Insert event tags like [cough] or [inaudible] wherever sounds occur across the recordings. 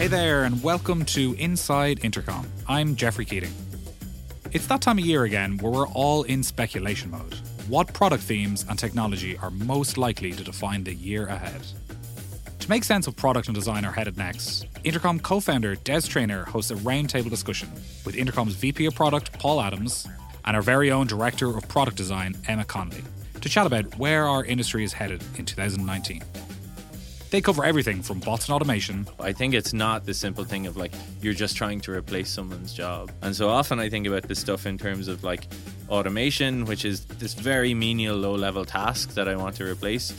Hey there, and welcome to Inside Intercom. I'm Jeffrey Keating. It's that time of year again where we're all in speculation mode. What product themes and technology are most likely to define the year ahead? To make sense of product and design are headed next, Intercom co founder Des Traynor hosts a roundtable discussion with Intercom's VP of Product, Paul Adams, and our very own Director of Product Design, Emmett Connolly, to chat about where our industry is headed in 2019. They cover everything from bots and automation. I think it's not the simple thing of like you're just trying to replace someone's job. And so often I think about this stuff in terms of like automation, which is this very menial low level task that I want to replace.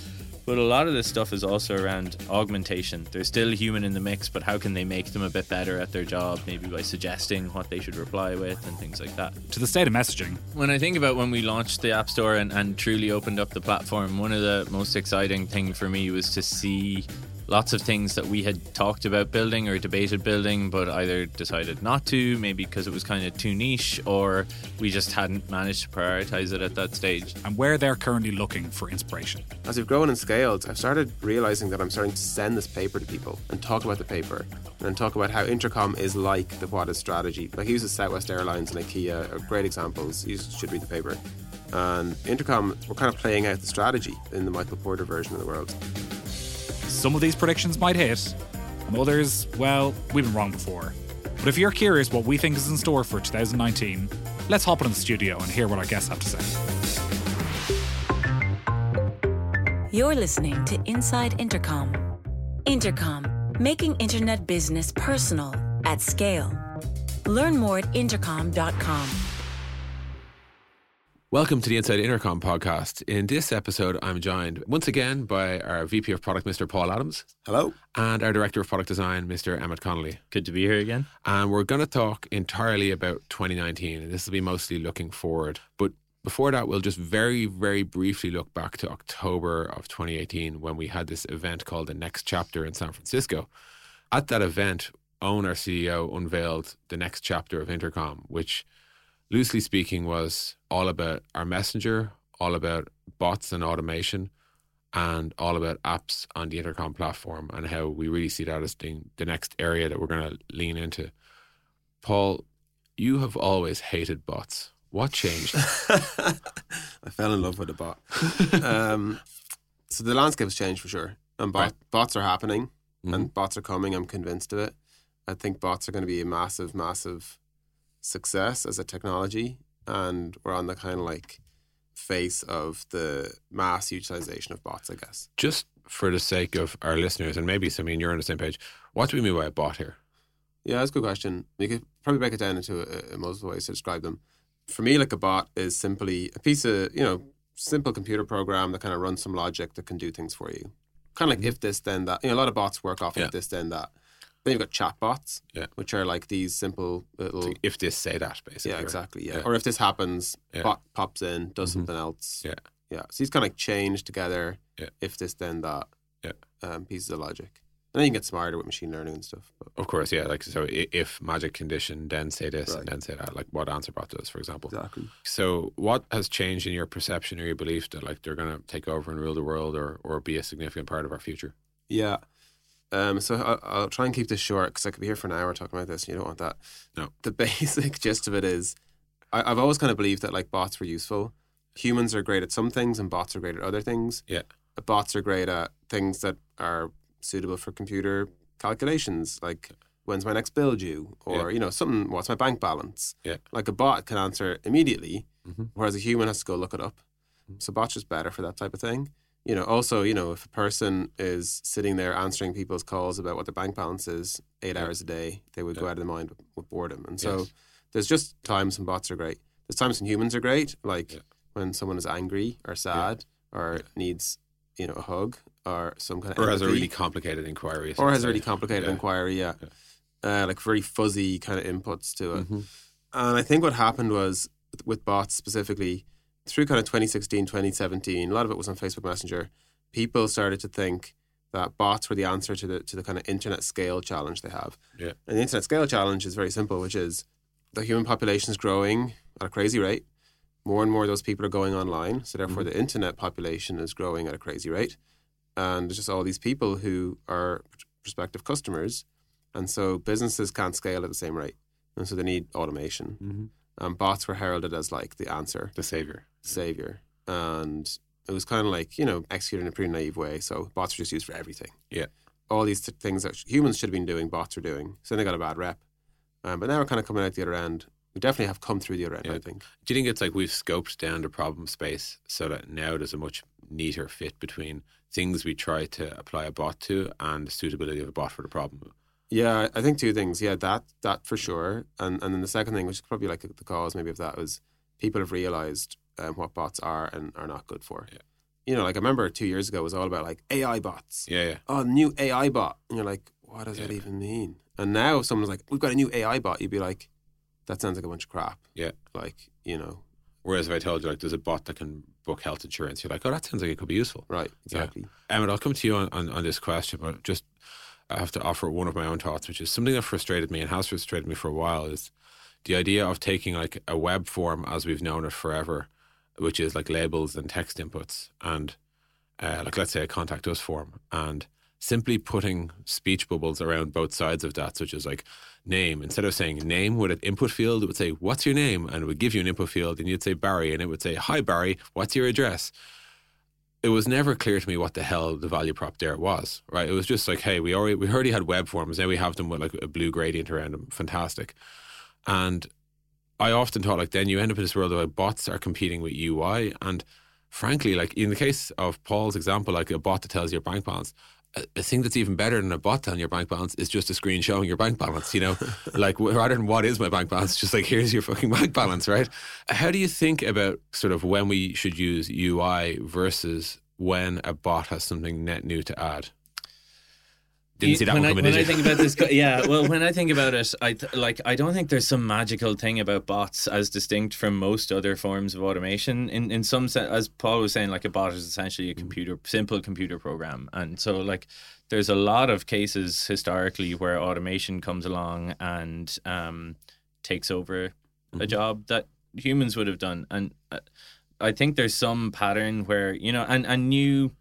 But a lot of this stuff is also around augmentation. There's still human in the mix, but how can they make them a bit better at their job? Maybe by suggesting what they should reply with and things like that. To the state of messaging. When I think about when we launched the App Store and, and truly opened up the platform, one of the most exciting things for me was to see lots of things that we had talked about building or debated building, but either decided not to, maybe because it was kind of too niche, or we just hadn't managed to prioritize it at that stage. And where they're currently looking for inspiration. As we've grown and scaled, I've started realizing that I'm starting to send this paper to people and talk about the paper and talk about how Intercom is like the What is strategy. Like he uses Southwest Airlines and IKEA are great examples. You should read the paper. And Intercom, we're kind of playing out the strategy in the Michael Porter version of the world. Some of these predictions might hit, and others, well, we've been wrong before. But if you're curious what we think is in store for 2019, let's hop in the studio and hear what our guests have to say. You're listening to Inside Intercom. Intercom, making internet business personal at scale. Learn more at intercom.com. Welcome to the Inside Intercom podcast. In this episode, I'm joined once again by our VP of Product, Mr. Paul Adams. Hello. And our Director of Product Design, Mr. Emmett Connolly. Good to be here again. And we're going to talk entirely about 2019. And this will be mostly looking forward. But before that, we'll just very, very briefly look back to October of 2018 when we had this event called The Next Chapter in San Francisco. At that event, Owen, our CEO, unveiled the next chapter of Intercom, which loosely speaking was all about our messenger, all about bots and automation, and all about apps on the Intercom platform and how we really see that as being the next area that we're going to lean into. Paul, you have always hated bots. What changed? [laughs] I fell in love with a bot. um, so the landscape has changed for sure. And bot, Right. bots are happening Mhm. and bots are coming. I'm convinced of it. I think bots are going to be a massive, massive success as a technology. And we're on the kind of like face of the mass utilization of bots, I guess. Just for the sake of our listeners, and maybe Samine, you're on the same page. What do we mean by a bot here? Yeah, that's a good question. You could probably break it down into a, a multiple ways to describe them. For me, like a bot is simply a piece of, you know, simple computer program that kind of runs some logic that can do things for you. Kind of like if this, then that. You know, a lot of bots work off Mm-hmm. Yeah. if this, then that. Then you've got chatbots, Yeah. which are like these simple little. So if this, say that, basically. yeah, right? exactly. Yeah. Yeah. Or if this happens, Yeah. bot pops in, does Mhm. something else. Yeah. Yeah. So these kind of change together. Yeah. If this, then that. Yeah. Um, pieces of logic. And then you can get smarter with machine learning and stuff. But Of course, yeah. Like, so if magic condition, then say this Right. and then say that, like what AnswerBot does, for example. exactly. So, what has changed in your perception or your belief that like they're going to take over and rule the world, or or be a significant part of our future? Yeah. Um, so I'll, I'll try and keep this short because I could be here for an hour talking about this. And you don't want that. No. The [laughs] basic gist of it is, I, I've always kind of believed that like bots were useful. Humans are great at some things, and bots are great at other things. Yeah. Bots are great at things that are suitable for computer calculations, like when's my next bill due, or you know something. What's my bank balance? Yeah. Like a bot can answer immediately, Mhm. whereas a human has to go look it up. So bots just better for that type of thing you know, also, you know, if a person is sitting there answering people's calls about what their bank balance is eight Yeah. hours a day, they would go out of their mind with, with boredom. And so Yes. there's just times when bots are great. There's times when humans are great, like Yeah. when someone is angry or sad or Yeah. needs, you know, a hug or some kind of Or has a really complicated inquiry, or has a really complicated Yeah. inquiry, yeah. Uh, like very fuzzy kind of inputs to it. Mhm. And I think what happened was with bots specifically through kind of 2016, 2017, a lot of it was on Facebook Messenger. People started to think that bots were the answer to the to the kind of internet scale challenge they have. Yeah. And the internet scale challenge is very simple, which is the human population is growing at a crazy rate. More and more of those people are going online, so therefore the internet population is growing at a crazy rate. And there's just all these people who are prospective customers and so businesses can't scale at the same rate, and so they need automation. Mm-hmm. And bots were heralded as like the answer, The savior. savior, and it was kind of like you know executed in a pretty naive way. So bots were just used for everything. Yeah. all these t- things that sh- humans should have been doing, bots were doing. So they got a bad rep. Um, but now we're kind of coming out the other end. We definitely have come through the other end. Yeah. I think. Do you think it's like we've scoped down the problem space so that now there's a much neater fit between things we try to apply a bot to and the suitability of a bot for the problem? Yeah, I think two things. Yeah, that that for sure, and and then the second thing, which is probably like the cause maybe of that, was people have realized um, what bots are and are not good for. Yeah. You know, like I remember two years ago it was all about like AI bots. Yeah, yeah. Oh, new AI bot, and you're like, what does that even mean? And now if someone's like, we've got a new AI bot, you'd be like, that sounds like a bunch of crap. Yeah. Like you know, Whereas if I told you like there's a bot that can book health insurance, you're like, oh, that sounds like it could be useful. right? Exactly. Emmett, I'll come to you on, on, on this question, but just I have to offer one of my own thoughts, which is something that frustrated me and has frustrated me for a while is the idea of taking like a web form as we've known it forever, which is like labels and text inputs, and uh, like let's say a contact us form, and simply putting speech bubbles around both sides of that, such as like name. Instead of saying name with an input field, it would say, What's your name? And it would give you an input field, and you'd say Barry, and it would say, Hi, Barry, what's your address? It was never clear to me what the hell the value prop there was, right? It was just like, hey, we already we already had web forms, now we have them with like a blue gradient around them. Fantastic. And I often thought like then you end up in this world where bots are competing with UI and frankly, like in the case of Paul's example, like a bot that tells your bank balance, a, thing that's even better than a bot telling your bank balance is just a screen showing your bank balance, you know? [laughs] like rather than what is my bank balance, just like here's your fucking bank balance, right? How do you think about sort of when we should use UI versus when a bot has something net new to add? Didn't see that when one I, when I think about this, [laughs] yeah. Well, when I think about it, I th- like I don't think there's some magical thing about bots as distinct from most other forms of automation. In in some sense, as Paul was saying, like a bot is essentially a computer, simple computer program, and so like there's a lot of cases historically where automation comes along and um, takes over a job that humans would have done, and uh, I think there's some pattern where you know, and and new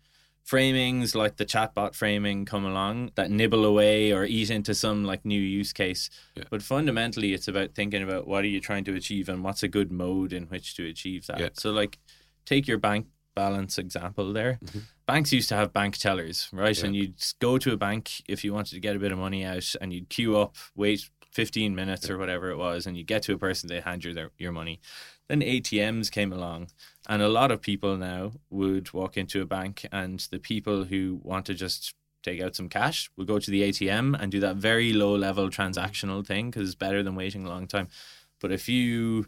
framings like the chatbot framing come along that nibble away or eat into some like new use case. Yeah. But fundamentally, it's about thinking about what are you trying to achieve and what's a good mode in which to achieve that. Yeah. So, like, take your bank balance example there. Banks used to have bank tellers, right? Mm-hmm. Yeah. And you'd go to a bank if you wanted to get a bit of money out, and you'd queue up, wait 15 minutes or whatever it was, and you get to a person, they hand you their, your money. Then ATMs came along, and a lot of people now would walk into a bank, and the people who want to just take out some cash will go to the ATM and do that very low level transactional thing because it's better than waiting a long time. But if you,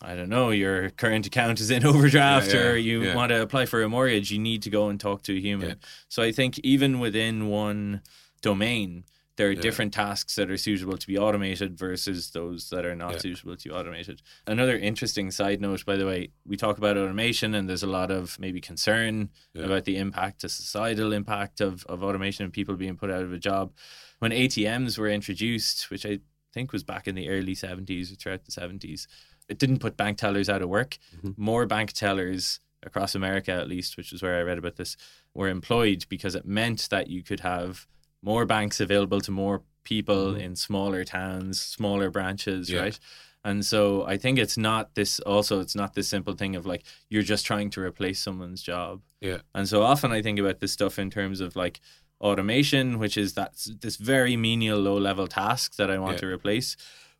I don't know, your current account is in [laughs] overdraft Yeah, yeah, or you yeah. want to apply for a mortgage, you need to go and talk to a human. So I think even within one domain, there are Yeah. different tasks that are suitable to be automated versus those that are not Yeah. suitable to be automated. Another interesting side note, by the way, we talk about automation and there's a lot of maybe concern Yeah. about the impact, the societal impact of, of automation and people being put out of a job. When ATMs were introduced, which I think was back in the early 70s or throughout the 70s, it didn't put bank tellers out of work. Mm-hmm. More bank tellers across America, at least, which is where I read about this, were employed because it meant that you could have more banks available to more people mm-hmm. in smaller towns, smaller branches, Yeah. right? And so I think it's not this also it's not this simple thing of like you're just trying to replace someone's job. Yeah. And so often I think about this stuff in terms of like automation, which is that this very menial low level task that I want Yeah. to replace.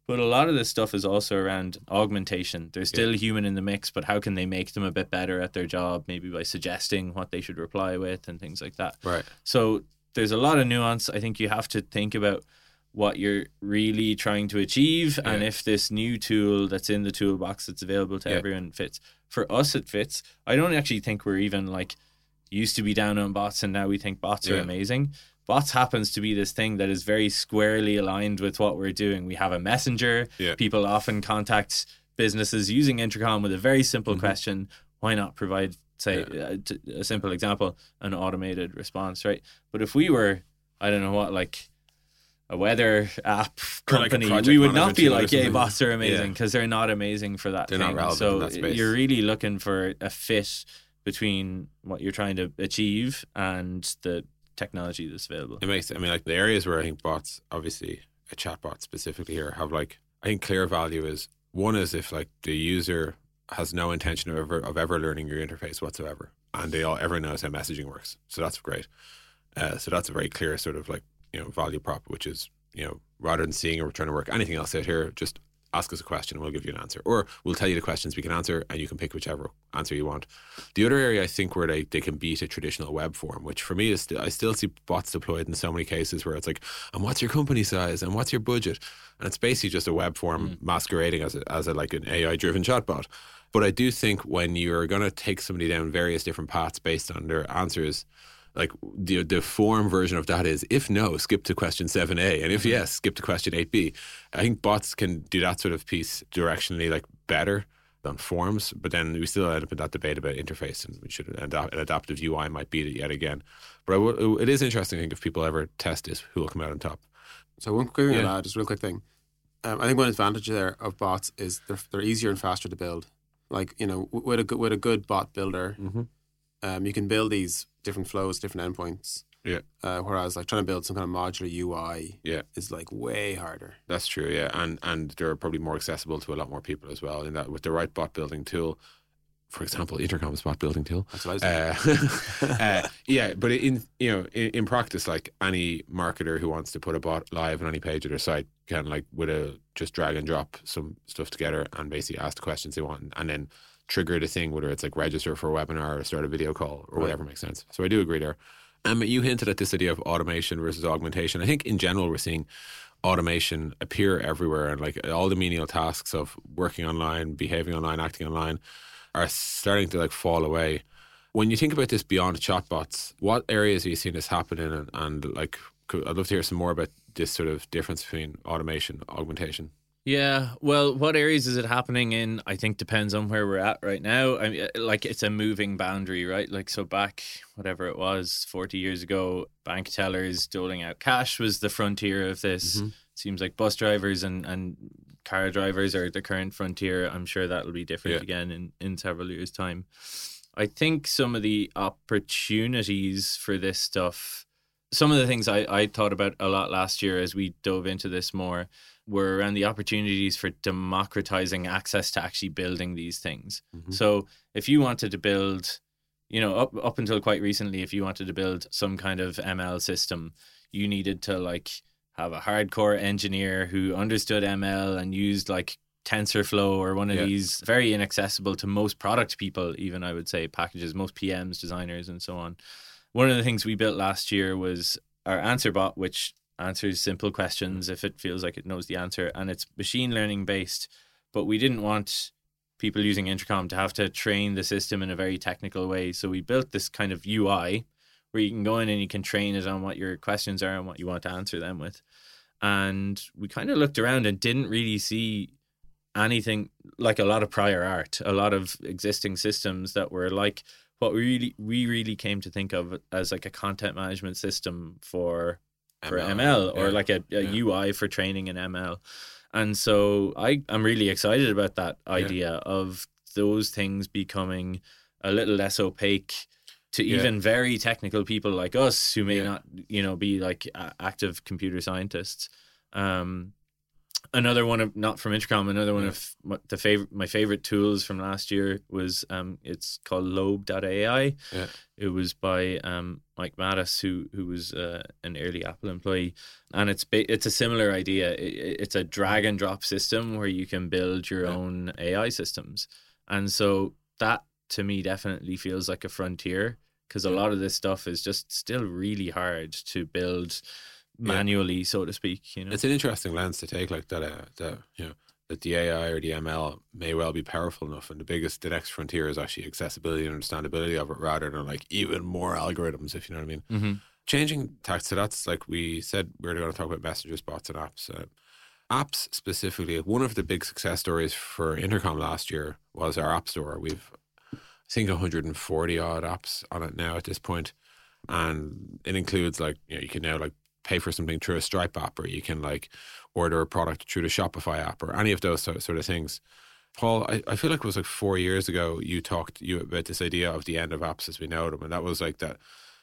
But a lot of this stuff is also around augmentation. There's still human in the mix, but how can they make them a bit better at their job? Maybe by suggesting what they should reply with and things like that. Right. So there's a lot of nuance. I think you have to think about what you're really trying to achieve and if this new tool that's in the toolbox that's available to Yeah. everyone fits. For us, it fits. I don't actually think we're even like used to be down on bots and now we think bots are amazing. Bots happens to be this thing that is very squarely aligned with what we're doing. We have a messenger. Yeah. People often contact businesses using Intercom with a very simple Mm-hmm. question. Why not provide, say, uh, t- a simple example, an automated response, right? But if we were, I don't know what, like a weather app Or like company, we would not be like, yeah, bots are amazing Yeah. because they're not amazing for that They're thing. not relevant so in that space. you're really looking for a fit between what you're trying to achieve and the technology that's available. It makes. I mean, like the areas where I think bots, obviously a chatbot specifically here, have like I think clear value is one is if like the user has no intention of ever of ever learning your interface whatsoever, and they all everyone knows how messaging works, so that's great. Uh, so that's a very clear sort of like you know value prop, which is you know rather than seeing or trying to work anything else out here, just ask us a question and we'll give you an answer. Or we'll tell you the questions we can answer and you can pick whichever answer you want. The other area I think where they, they can beat a traditional web form, which for me is st- I still see bots deployed in so many cases where it's like, and what's your company size and what's your budget? And it's basically just a web form mm. masquerading as a, as a like an AI driven chatbot. But I do think when you're going to take somebody down various different paths based on their answers, like the the form version of that is if no, skip to question seven A, and if mm-hmm. yes, skip to question eight B. I think bots can do that sort of piece directionally like better than forms, but then we still end up in that debate about interface, and we should an adaptive UI might beat it yet again. But it is interesting. I think if people ever test this, who will come out on top. So one quick thing, yeah. just real quick thing. Um, I think one advantage there of bots is they're they're easier and faster to build. Like you know, with a good with a good bot builder, mm-hmm. um, you can build these different flows, different endpoints. Yeah. Uh, whereas like trying to build some kind of modular UI yeah. is like way harder. That's true, yeah. And and they're probably more accessible to a lot more people as well. In that with the right bot building tool, for example, intercom bot building tool. That's what I was uh, [laughs] uh, [laughs] yeah, but in you know, in, in, practice, like any marketer who wants to put a bot live on any page of their site can like with a just drag and drop some stuff together and basically ask the questions they want and then trigger the thing, whether it's like register for a webinar or start a video call or right. whatever makes sense. So I do agree there. Um, you hinted at this idea of automation versus augmentation. I think in general we're seeing automation appear everywhere, and like all the menial tasks of working online, behaving online, acting online, are starting to like fall away. When you think about this beyond chatbots, what areas are you seeing this happening? And, and like, I'd love to hear some more about this sort of difference between automation, augmentation. Yeah, well, what areas is it happening in? I think depends on where we're at right now. I mean, like it's a moving boundary, right? Like so, back whatever it was, forty years ago, bank tellers doling out cash was the frontier of this. Mm-hmm. Seems like bus drivers and and car drivers are the current frontier. I'm sure that'll be different yeah. again in in several years' time. I think some of the opportunities for this stuff, some of the things I I thought about a lot last year as we dove into this more were around the opportunities for democratizing access to actually building these things. Mm-hmm. So if you wanted to build, you know, up up until quite recently, if you wanted to build some kind of ML system, you needed to like have a hardcore engineer who understood ML and used like TensorFlow or one of yeah. these very inaccessible to most product people, even I would say packages, most PMs, designers, and so on. One of the things we built last year was our answer bot, which answers simple questions if it feels like it knows the answer and it's machine learning based but we didn't want people using intercom to have to train the system in a very technical way so we built this kind of ui where you can go in and you can train it on what your questions are and what you want to answer them with and we kind of looked around and didn't really see anything like a lot of prior art a lot of existing systems that were like what we really we really came to think of as like a content management system for for ML, ML or yeah. like a, a yeah. UI for training in ML. And so I, I'm really excited about that idea yeah. of those things becoming a little less opaque to even very technical people like us who may not, you know, be like active computer scientists. Um, another one of not from Intercom. Another one of the favorite my favorite tools from last year was um, it's called Lobe.ai. Yeah. It was by um, Mike Matas, who who was uh, an early Apple employee, and it's it's a similar idea. It, it's a drag and drop system where you can build your yeah. own AI systems, and so that to me definitely feels like a frontier because a lot of this stuff is just still really hard to build manually, yeah. so to speak. You know, it's an interesting lens to take, like that. Uh, that you know, that the AI or the ML may well be powerful enough, and the biggest, the next frontier is actually accessibility and understandability of it, rather than like even more algorithms, if you know what I mean. Mm-hmm. Changing tax, so that's like we said we are going to talk about messengers, bots, and apps. Uh, apps specifically, one of the big success stories for Intercom last year was our app store. We've I think 140 odd apps on it now at this point, and it includes like you know you can now like pay for something through a Stripe app, or you can like order a product through the Shopify app, or any of those sort of things. Paul, I, I feel like it was like four years ago you talked you about this idea of the end of apps as we know them, and that was like that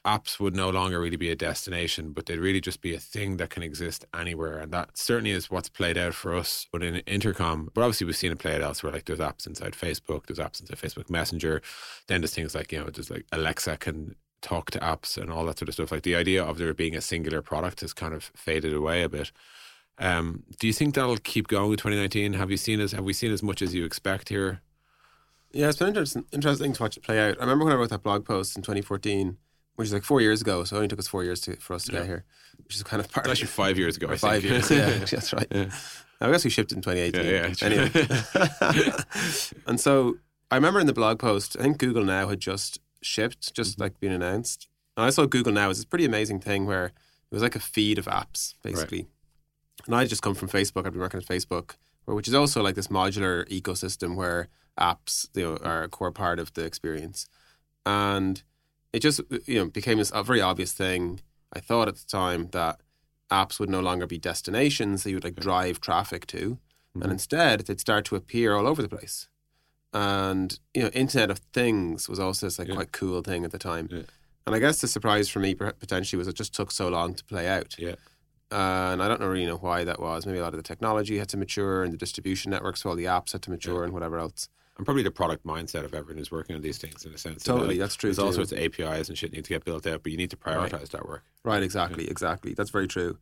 apps would no longer really be a destination, but they'd really just be a thing that can exist anywhere. And that certainly is what's played out for us. But in Intercom, but obviously we've seen it play out elsewhere. Like there's apps inside Facebook, there's apps inside Facebook Messenger. Then there's things like, you know, there's like Alexa can talk to apps and all that sort of stuff. Like the idea of there being a singular product has kind of faded away a bit. Um, do you think that'll keep going in 2019? Have you seen as have we seen as much as you expect here? Yeah, it's been interesting, interesting to watch it play out. I remember when I wrote that blog post in 2014, which is like four years ago. So it only took us four years to, for us to Yeah. get here, which is kind of part It's actually five years ago. I five think. years. Yeah, that's right. Yeah. I guess we shipped it in 2018. Yeah, yeah, anyway. [laughs] and so I remember in the blog post, I think Google Now had just shipped, just Mm-hmm. like been announced. And I saw Google Now as this pretty amazing thing where it was like a feed of apps, basically. And I'd just come from Facebook. I've been working at Facebook, which is also like this modular ecosystem where apps you know, are a core part of the experience. And it just you know became this a very obvious thing. I thought at the time that apps would no longer be destinations that you would like drive traffic to, Mm-hmm. and instead they'd start to appear all over the place. And you know, Internet of Things was also this like Yeah. quite cool thing at the time. Yeah. And I guess the surprise for me potentially was it just took so long to play out. Yeah. Uh, and I don't really know why that was. Maybe a lot of the technology had to mature and the distribution networks for all the apps had to mature and whatever else. And probably the product mindset of everyone who's working on these things in a sense. Totally, Like, that's true There's all sorts of APIs and shit need to get built out, but you need to prioritize that work. Right, exactly, exactly. That's very true.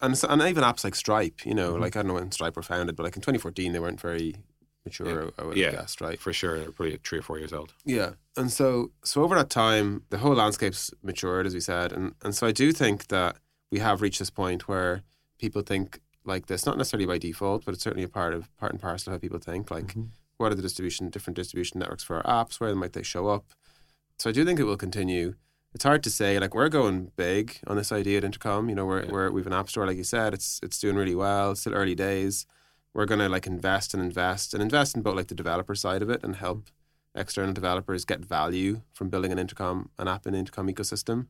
And so, and even apps like Stripe, you know, Mm-hmm. like I don't know when Stripe were founded, but like in 2014 they weren't very mature. I would Yeah. guessed, right? For sure, they're probably three or four years old. Yeah. And so so over that time, the whole landscape's matured, as we said. And and so I do think that we have reached this point where people think like this, not necessarily by default, but it's certainly a part of part and parcel of how people think. Like what are the distribution different distribution networks for our apps? Where might they show up? So I do think it will continue. It's hard to say. Like we're going big on this idea at Intercom. You know, we're, Yeah. we're we've an app store, like you said. It's it's doing really well. It's still early days. We're gonna like invest and invest and invest in both like the developer side of it and help external developers get value from building an intercom an app in the intercom ecosystem.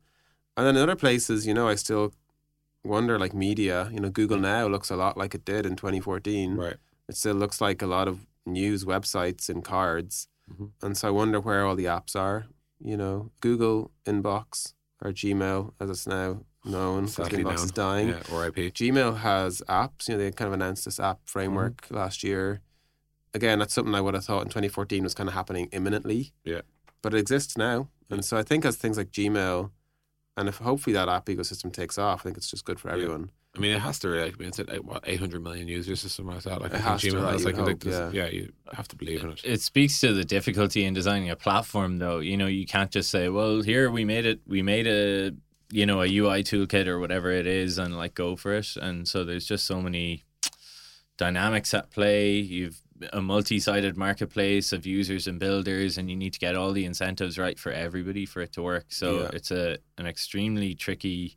And then in other places, you know, I still wonder like media. You know, Google mm. Now looks a lot like it did in 2014 Right. it still looks like a lot of news websites and cards. Mhm. And so I wonder where all the apps are. You know, Google Inbox or Gmail, as it's now known, because Inbox known. is dying. Yeah, or IP. Gmail has apps. You know, they kind of announced this app framework Mm-hmm. last year. Again, that's something I would have thought in 2014 was kind of happening imminently. Yeah. But it exists now. And so I think as things like Gmail, and if hopefully that app ecosystem takes off, I think it's just good for everyone. I mean, it has to. Like, I mean, it's at what 800 million users or something like that. Like, It has think to, Gmail right, has like, would like this- yeah. yeah, you have to believe in it. It speaks to the difficulty in designing a platform, though. You know, you can't just say, "Well, here we made it. We made a, you know, a UI toolkit or whatever it is, and like go for it." And so there's just so many dynamics at play. You've a multi-sided marketplace of users and builders, and you need to get all the incentives right for everybody for it to work. So Yeah. it's a an extremely tricky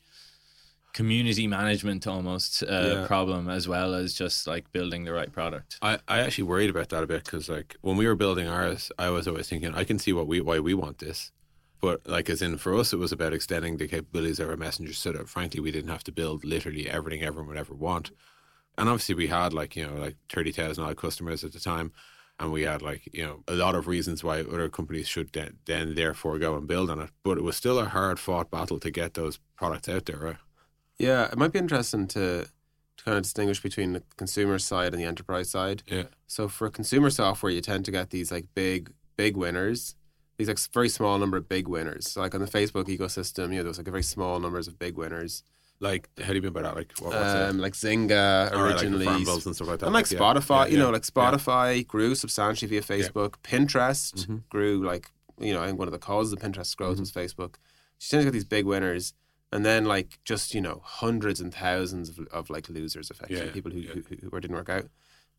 community management almost uh, Yeah. problem as well as just like building the right product. I, I actually worried about that a bit because like when we were building ours, I was always thinking I can see what we why we want this, but like as in for us, it was about extending the capabilities of our messenger so that frankly we didn't have to build literally everything everyone would ever want, and obviously we had like you know like thirty thousand odd customers at the time, and we had like you know a lot of reasons why other companies should then, then therefore go and build on it, but it was still a hard fought battle to get those products out there, right? Yeah, it might be interesting to, to kind of distinguish between the consumer side and the enterprise side. Yeah. So for consumer software, you tend to get these like big, big winners. These like very small number of big winners. So like on the Facebook ecosystem, you know, there was like a very small numbers of big winners. Like how do you mean by that? Like what, what's Um, like Zynga it? Like, originally, bills and stuff like that. and like yeah. Spotify, Yeah, you know, like Spotify grew substantially via Facebook. Pinterest Mhm. grew like, you know, I think one of the causes of Pinterest growth Mm-hmm. was Facebook. So you tend to get these big winners, and then like just you know hundreds and thousands of, of like losers, effectively Yeah, people who, yeah. who who didn't work out.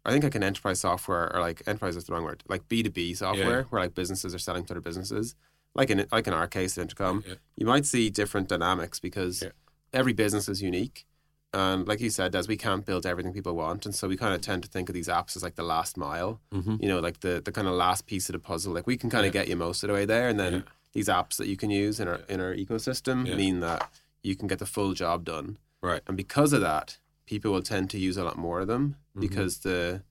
I think like an enterprise software or like enterprise is the wrong word, like B two B software, where like businesses are selling to other businesses. Like in like in our case, at Intercom, Yeah. you might see different dynamics because Yeah. every business is unique. And like you said, as we can't build everything people want, and so we kind of tend to think of these apps as like the last mile. Mhm. You know, like the the kind of last piece of the puzzle. Like we can kind of get you most of the way there, and then Yeah. These apps that you can use in our in our ecosystem Yeah. mean that you can get the full job done. Right. And because of that, people will tend to use a lot more of them Mm-hmm. because the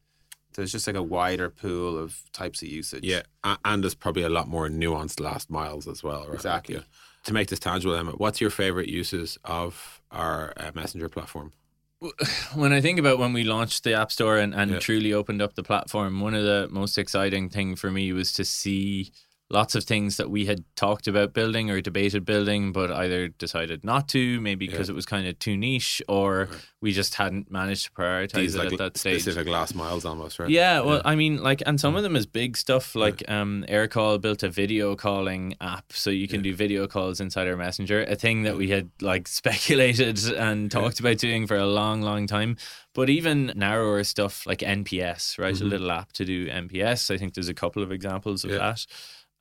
there's just like a wider pool of types of usage. Yeah, and there's probably a lot more nuanced last miles as well. Right? Exactly. Yeah. to make this tangible, Emmett, what's your favorite uses of our uh, messenger platform? [sighs] when I think about when we launched the App Store and, and Yeah. truly opened up the platform, one of the most exciting thing for me was to see lots of things that we had talked about building or debated building, but either decided not to, maybe because Yeah. it was kind of too niche, or we just hadn't managed to prioritize These it like at that stage. specific last miles almost, right? Yeah, well, I mean, like, and some of them is big stuff. Like, um, Aircall built a video calling app, so you can do video calls inside our messenger. A thing that we had like [laughs] speculated and talked about doing for a long, long time. But even narrower stuff like NPS, right? A little app to do NPS. I think there's a couple of examples of Yeah. that.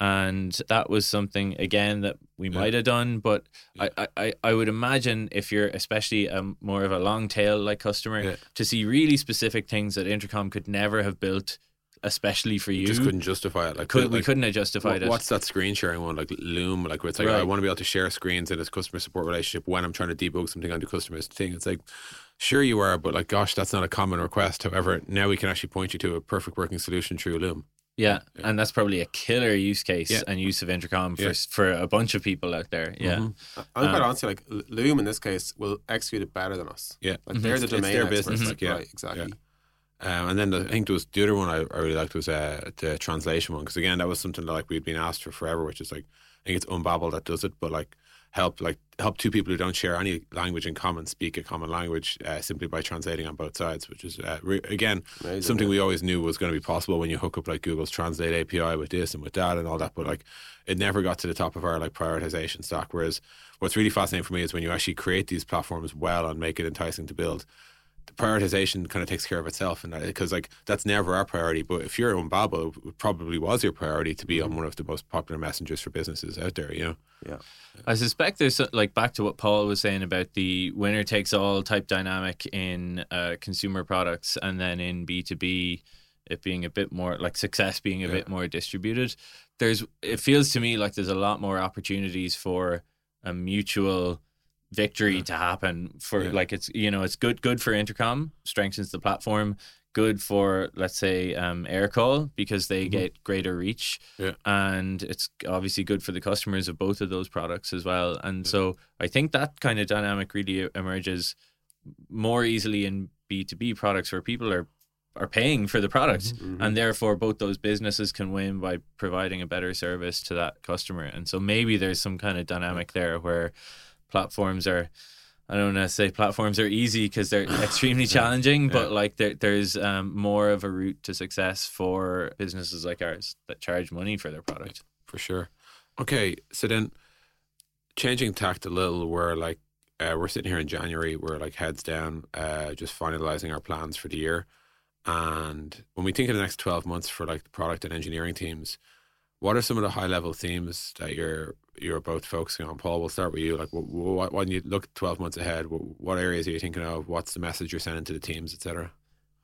And that was something again that we might have done, but I, I- I, I would imagine if you're especially a more of a long tail like customer Yeah. to see really specific things that Intercom could never have built, especially for you. just couldn't justify it. Like, Could- we couldn't have justified what- it. What's that screen sharing one like Loom? Like where it's like Right. I want to be able to share screens in this customer support relationship when I'm trying to debug something on the customer's thing. It's like, sure you are, but like, gosh, that's not a common request. However, now we can actually point you to a perfect working solution through Loom. Yeah, and that's probably a killer use case Yeah. and use of intercom for Yeah. for a bunch of people out there. Yeah, I'm Um, quite honestly like L- Loom in this case will execute it better than us. Yeah. Like they're the It's domain their experts. business, Like, yeah. Right, exactly. Um, and then the, I think there was the other one I, I really liked was uh, the translation one because again that was something that like we'd been asked for forever, which is like I think it's Unbabel that does it, but like help like help two people who don't share any language in common speak a common language uh, simply by translating on both sides, which is uh, re- again Amazing, something yeah. we always knew was going to be possible when you hook up like Google's Translate API with this and with that and all that, but like it never got to the top of our like prioritization stack. Whereas what's really fascinating for me is when you actually create these platforms well and make it enticing to build the prioritization kind of takes care of itself and because like that's never our priority but if you're Unbabel it probably was your priority to be on one of the most popular messengers for businesses out there you know Yeah. I suspect there's like back to what Paul was saying about the winner takes all type dynamic in uh, consumer products, and then in B two B, it being a bit more like success being a bit more distributed. There's it feels to me like there's a lot more opportunities for a mutual victory to happen for Yeah. like it's you know it's good good for intercom strengthens the platform good for let's say um aircall because they mm-hmm. get greater reach. Yeah. and it's obviously good for the customers of both of those products as well. And so i think that kind of dynamic really emerges more easily in b2b products where people are are paying for the product mm-hmm. mm-hmm. and therefore both those businesses can win by providing a better service to that customer. And so maybe there's some kind of dynamic there where platforms are I don't want to say platforms are easy because they're [laughs] extremely challenging, but like there, there's um, more of a route to success for businesses like ours that charge money for their product. for sure. Okay so then changing tact a little where like uh, we're sitting here in January we're like heads down uh, just finalizing our plans for the year. And when we think of the next 12 months for like the product and engineering teams what are some of the high level themes that you're you're both focusing on paul we'll start with you like what, what, when you look 12 months ahead what, what areas are you thinking of what's the message you're sending to the teams etc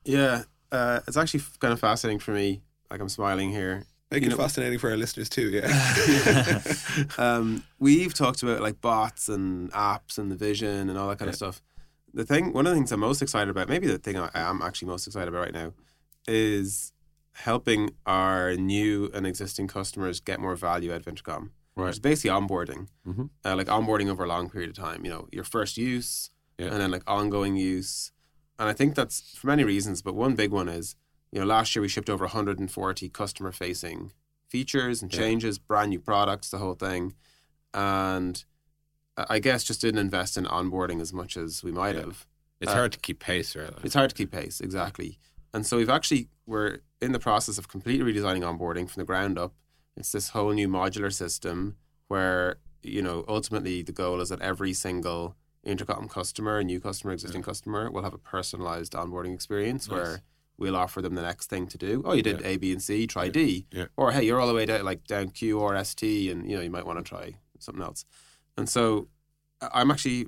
Yeah. Uh, it's actually kind of fascinating for me. Like I'm smiling here. Make You it know- fascinating for our listeners too, yeah. [laughs] um, we've talked about like bots and apps and the vision and all that kind of stuff. The thing, one of the things I'm most excited about, maybe the thing I am actually most excited about right now, is helping our new and existing customers get more value out of Intercom. Right. Is basically onboarding, Mhm. uh, like onboarding over a long period of time. You know, your first use, Yeah. and then like ongoing use. And I think that's for many reasons, but one big one is, you know, last year we shipped over 140 customer facing features and Yeah. changes, brand new products, the whole thing. And I guess just didn't invest in onboarding as much as we might Yeah. have. It's Uh, hard to keep pace, right? It's hard to keep pace, exactly. And so we've actually we're in the process of completely redesigning onboarding from the ground up. It's this whole new modular system where you know ultimately the goal is that every single intercom customer, a new customer, existing customer, will have a personalized onboarding experience Nice. where we'll offer them the next thing to do. Oh, you did Yeah. A, B, and C. Try D. Yeah. Or hey, you're all the way down like down Q or S T, and you know you might want to try something else. And so I'm actually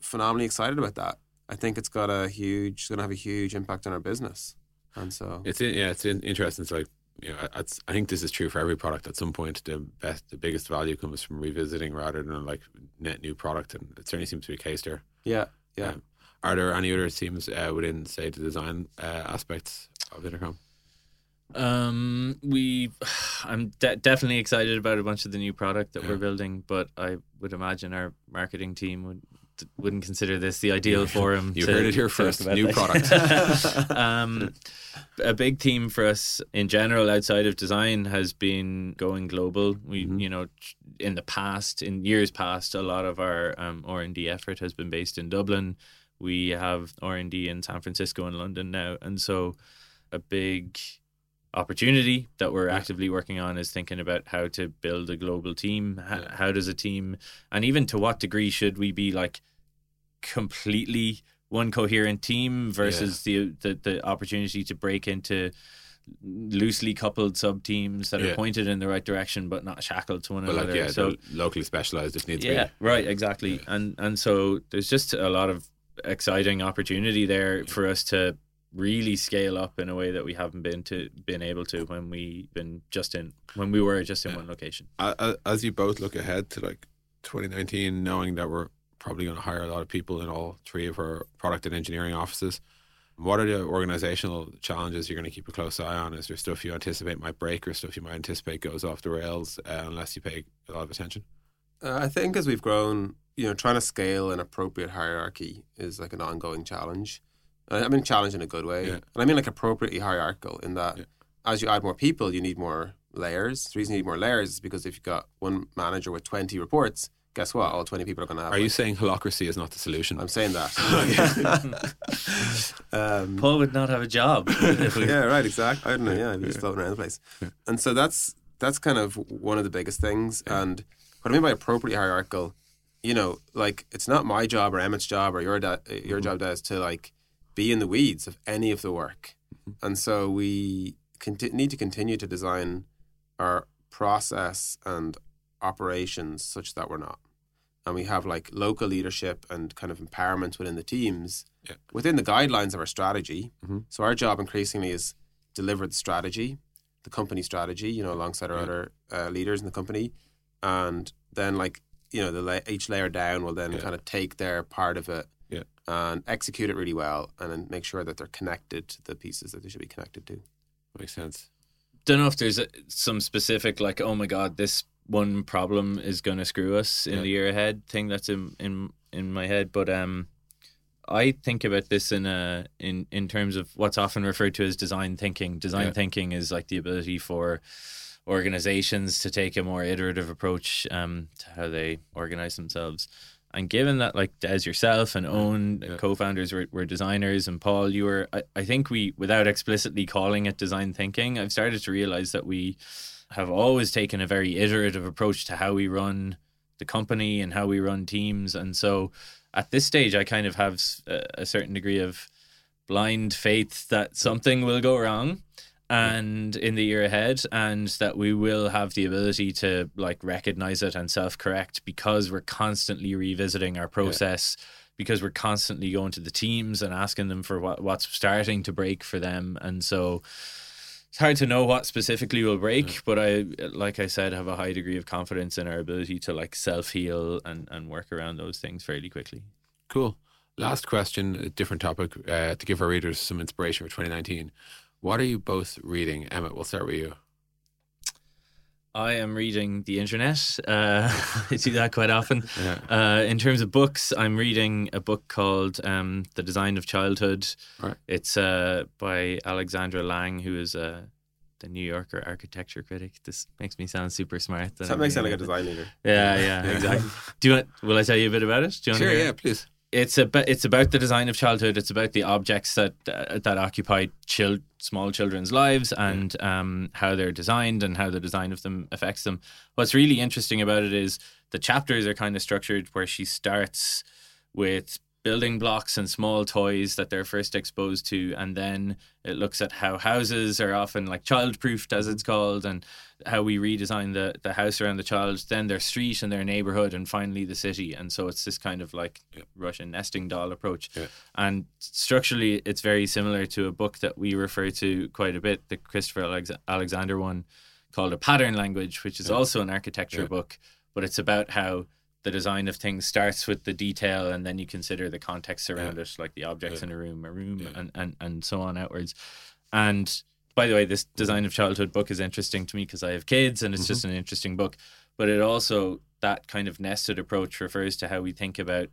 phenomenally excited about that. I think it's got a huge, it's going to have a huge impact on our business. And so, It's in, yeah, it's in, interesting. It's like you know, it's, I think this is true for every product. At some point, the best, the biggest value comes from revisiting rather than like net new product, and it certainly seems to be the case there. yeah, yeah. Um, are there any other themes uh, within, say, the design uh, aspects of Intercom? Um, we, [sighs] I'm de- definitely excited about a bunch of the new product that Yeah. we're building, but I would imagine our marketing team would wouldn't consider this the ideal forum. [laughs] You heard it here first. New product. [laughs] [laughs] um, a big theme for us in general outside of design has been going global. We, Mm-hmm. you know, in the past, in years past, a lot of our um, R and D effort has been based in Dublin. We have R and D in San Francisco and London now, and so a big opportunity that we're actively working on is thinking about how to build a global team. H- Yeah. How does a team, and even to what degree should we be like completely one coherent team versus the, the the opportunity to break into loosely coupled sub teams that Yeah. are pointed in the right direction but not shackled to one but like, another. yeah, so locally specialized if needs yeah, be. right, exactly. And and so there's just a lot of exciting opportunity there for us to really scale up in a way that we haven't been to been able to when we been just in when we were just in one location. A- a- As you both look ahead to like 2019, knowing that we're probably going to hire a lot of people in all three of our product and engineering offices, what are the organizational challenges you're going to keep a close eye on? Is there stuff you anticipate might break or stuff you might anticipate goes off the rails uh, unless you pay a lot of attention? Uh, I think as we've grown, you know, trying to scale an appropriate hierarchy is like an ongoing challenge. I mean, challenge in a good way. Yeah. And I mean, like appropriately hierarchical in that Yeah. as you add more people, you need more layers. The reason you need more layers is because if you've got one manager with 20 reports, guess what? All 20 people are going to have. Are you saying holacracy is not the solution? I'm saying that. [laughs] [laughs] um, Paul would not have a job. [laughs] yeah, right, exactly. I don't know. Yeah, I'm just floating around the place. And so that's that's kind of one of the biggest things. And what I mean by appropriately hierarchical, you know, like it's not my job or Emmett's job or your da- your job does to like be in the weeds of any of the work. And so we conti- need to continue to design our process and operations such that we're not. And we have like local leadership and kind of empowerment within the teams Yeah. within the guidelines of our strategy. Mhm. So our job increasingly is deliver the strategy, the company strategy, you know, alongside our Yeah. other uh, leaders in the company, and then like you know the la- each layer down will then Yeah. kind of take their part of it Yeah. and execute it really well, and then make sure that they're connected to the pieces that they should be connected to. Makes sense. Don't know if there's a, some specific like, oh my god, this one problem is going to screw us in Yeah. the year ahead thing that's in in in my head, but um. I think about this in a in in terms of what's often referred to as design thinking. Design Yeah. thinking is like the ability for organizations to take a more iterative approach um, to how they organize themselves. And given that, like as yourself and Owen, Yeah. co-founders were, were designers, and Paul, you were, I, I think we, without explicitly calling it design thinking, I've started to realize that we have always taken a very iterative approach to how we run the company and how we run teams. And so at this stage, I kind of have a certain degree of blind faith that something will go wrong and in the year ahead and that we will have the ability to like recognize it and self-correct because we're constantly revisiting our process because we're constantly going to the teams and asking them for what, what's starting to break for them. And so it's hard to know what specifically will break but i like i said have a high degree of confidence in our ability to like self-heal and, and work around those things fairly quickly. Cool. Last question, a different topic uh, to give our readers some inspiration for 2019. What are you both reading? Emmett, we'll start with you. I am reading the internet. Uh, [laughs] I do that quite often. [laughs] Yeah. Uh, in terms of books, I'm reading a book called um, The Design of Childhood. Right. It's uh, by Alexandra Lange, who is uh, the New Yorker architecture critic. This makes me sound super smart. So that makes sound like a design leader. Yeah, yeah, exactly. [laughs] Do you want? Will I tell you a bit about it? Do you want Sure, to hear? yeah, please. It's about it's about the design of childhood. It's about the objects that uh, that occupy chil- small children's lives and um, how they're designed and how the design of them affects them. What's really interesting about it is the chapters are kind of structured where she starts with building blocks and small toys that they're first exposed to and then it looks at how houses are often like child proofed as it's called and how we redesign the, the house around the child then their street and their neighborhood and finally the city and so it's this kind of like russian nesting doll approach Yeah. and structurally it's very similar to a book that we refer to quite a bit the christopher Alex- alexander one called a pattern language which is also an architecture Yeah. book but it's about how the design of things starts with the detail and then you consider the context around Yeah. it like the objects Yeah. in a room a room Yeah. and, and and so on outwards and by the way this design of childhood book is interesting to me because i have kids and it's Mm-hmm. just an interesting book but it also that kind of nested approach refers to how we think about.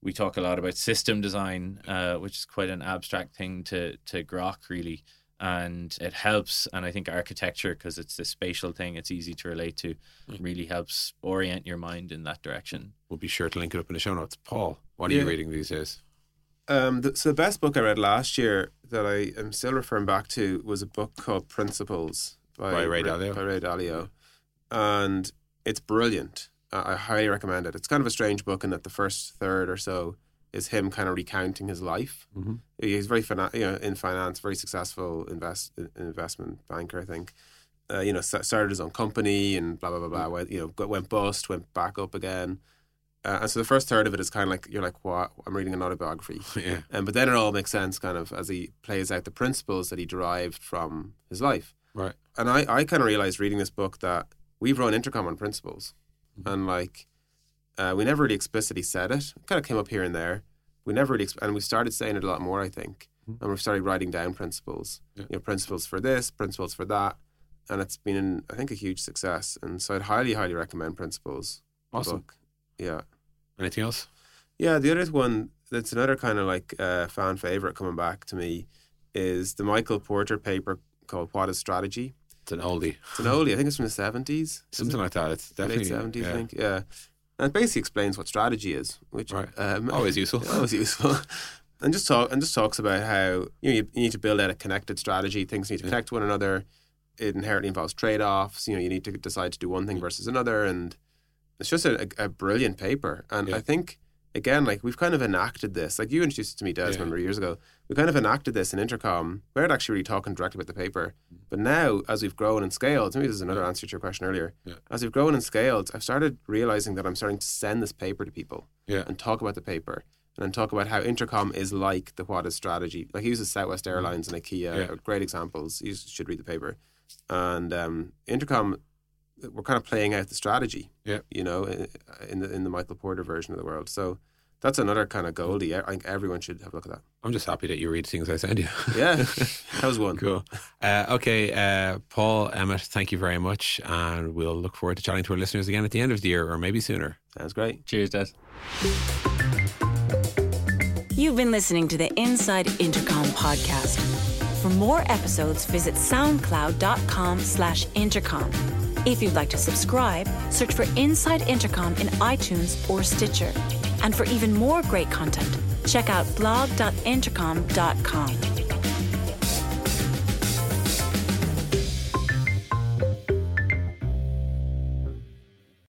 We talk a lot about system design, uh, which is quite an abstract thing to to grok really, and it helps. And I think architecture, because it's this spatial thing, it's easy to relate to, really helps orient your mind in that direction. We'll be sure to link it up in the show notes. Paul, what are you reading these days? Um, the, so the best book I read last year that I am still referring back to was a book called Principles By Ray Dalio. By Ray Dalio, and it's brilliant. I I highly recommend it. It's kind of a strange book in that the first third or so is him kind of recounting his life. Mhm. He's very fina- you know, in finance, very successful invest investment banker, I think. Uh, you know, started his own company and blah blah blah blah. Went, you know, got, went bust, went back up again. Uh, and so the first third of it is kind of like you're like, what? I'm reading an autobiography. [laughs] Yeah. Um, but then it all makes sense, kind of, as he plays out the principles that he derived from his life. Right. And I, I kind of realized reading this book that we've run intercom on principles, Mm-hmm. and like, uh, we never really explicitly said it. It kind of came up here and there. We never really, and we started saying it a lot more, I think. And we've started writing down principles. Yeah. You know, principles for this, principles for that, and it's been, I think, a huge success. And so I'd highly, highly recommend Principles. Awesome. book. Yeah. Anything else? Yeah, the other one that's another kind of like uh, fan favorite coming back to me is the Michael Porter paper called "What Is Strategy." It's an oldie. It's an oldie. I think it's from the seventies, Something like that. It's definitely late seventies. yeah. I think. Yeah, and it basically explains what strategy is, which Right. um, Always useful. [laughs] always useful. [laughs] And just talk and just talks about how you, know, you need to build out a connected strategy. Things need to connect to one another. It inherently involves trade offs. You know, you need to decide to do one thing versus another, and it's just a, a, a brilliant paper. And Yeah. I think again, like we've kind of enacted this. Like you introduced it to me, Desmond, years ago. We kind of enacted this in Intercom. We weren't actually really talking directly about the paper, but now as we've grown and scaled, maybe this is another answer to your question earlier. Yeah. As we've grown and scaled, I've started realizing that I'm starting to send this paper to people Yeah. and talk about the paper and then talk about how Intercom is like the What is strategy. Like he uses Southwest Airlines and IKEA, Mm-hmm. Yeah. great examples. You should read the paper. And um, Intercom, we're kind of playing out the strategy. Yeah. You know, in in the in the Michael Porter version of the world. So that's another kind of goldie. I think everyone should have a look at that. I'm just happy that you read things I send you. [laughs] Yeah, that was one. cool. Uh, okay, uh, Paul, Emmett, thank you very much. And we'll look forward to chatting to our listeners again at the end of the year or maybe sooner. Sounds great. Cheers, Des. You've been listening to the Inside Intercom podcast. For more episodes, visit soundcloud.com slash intercom. If you'd like to subscribe, search for Inside Intercom in iTunes or Stitcher. And for even more great content, check out blog.intercom.com.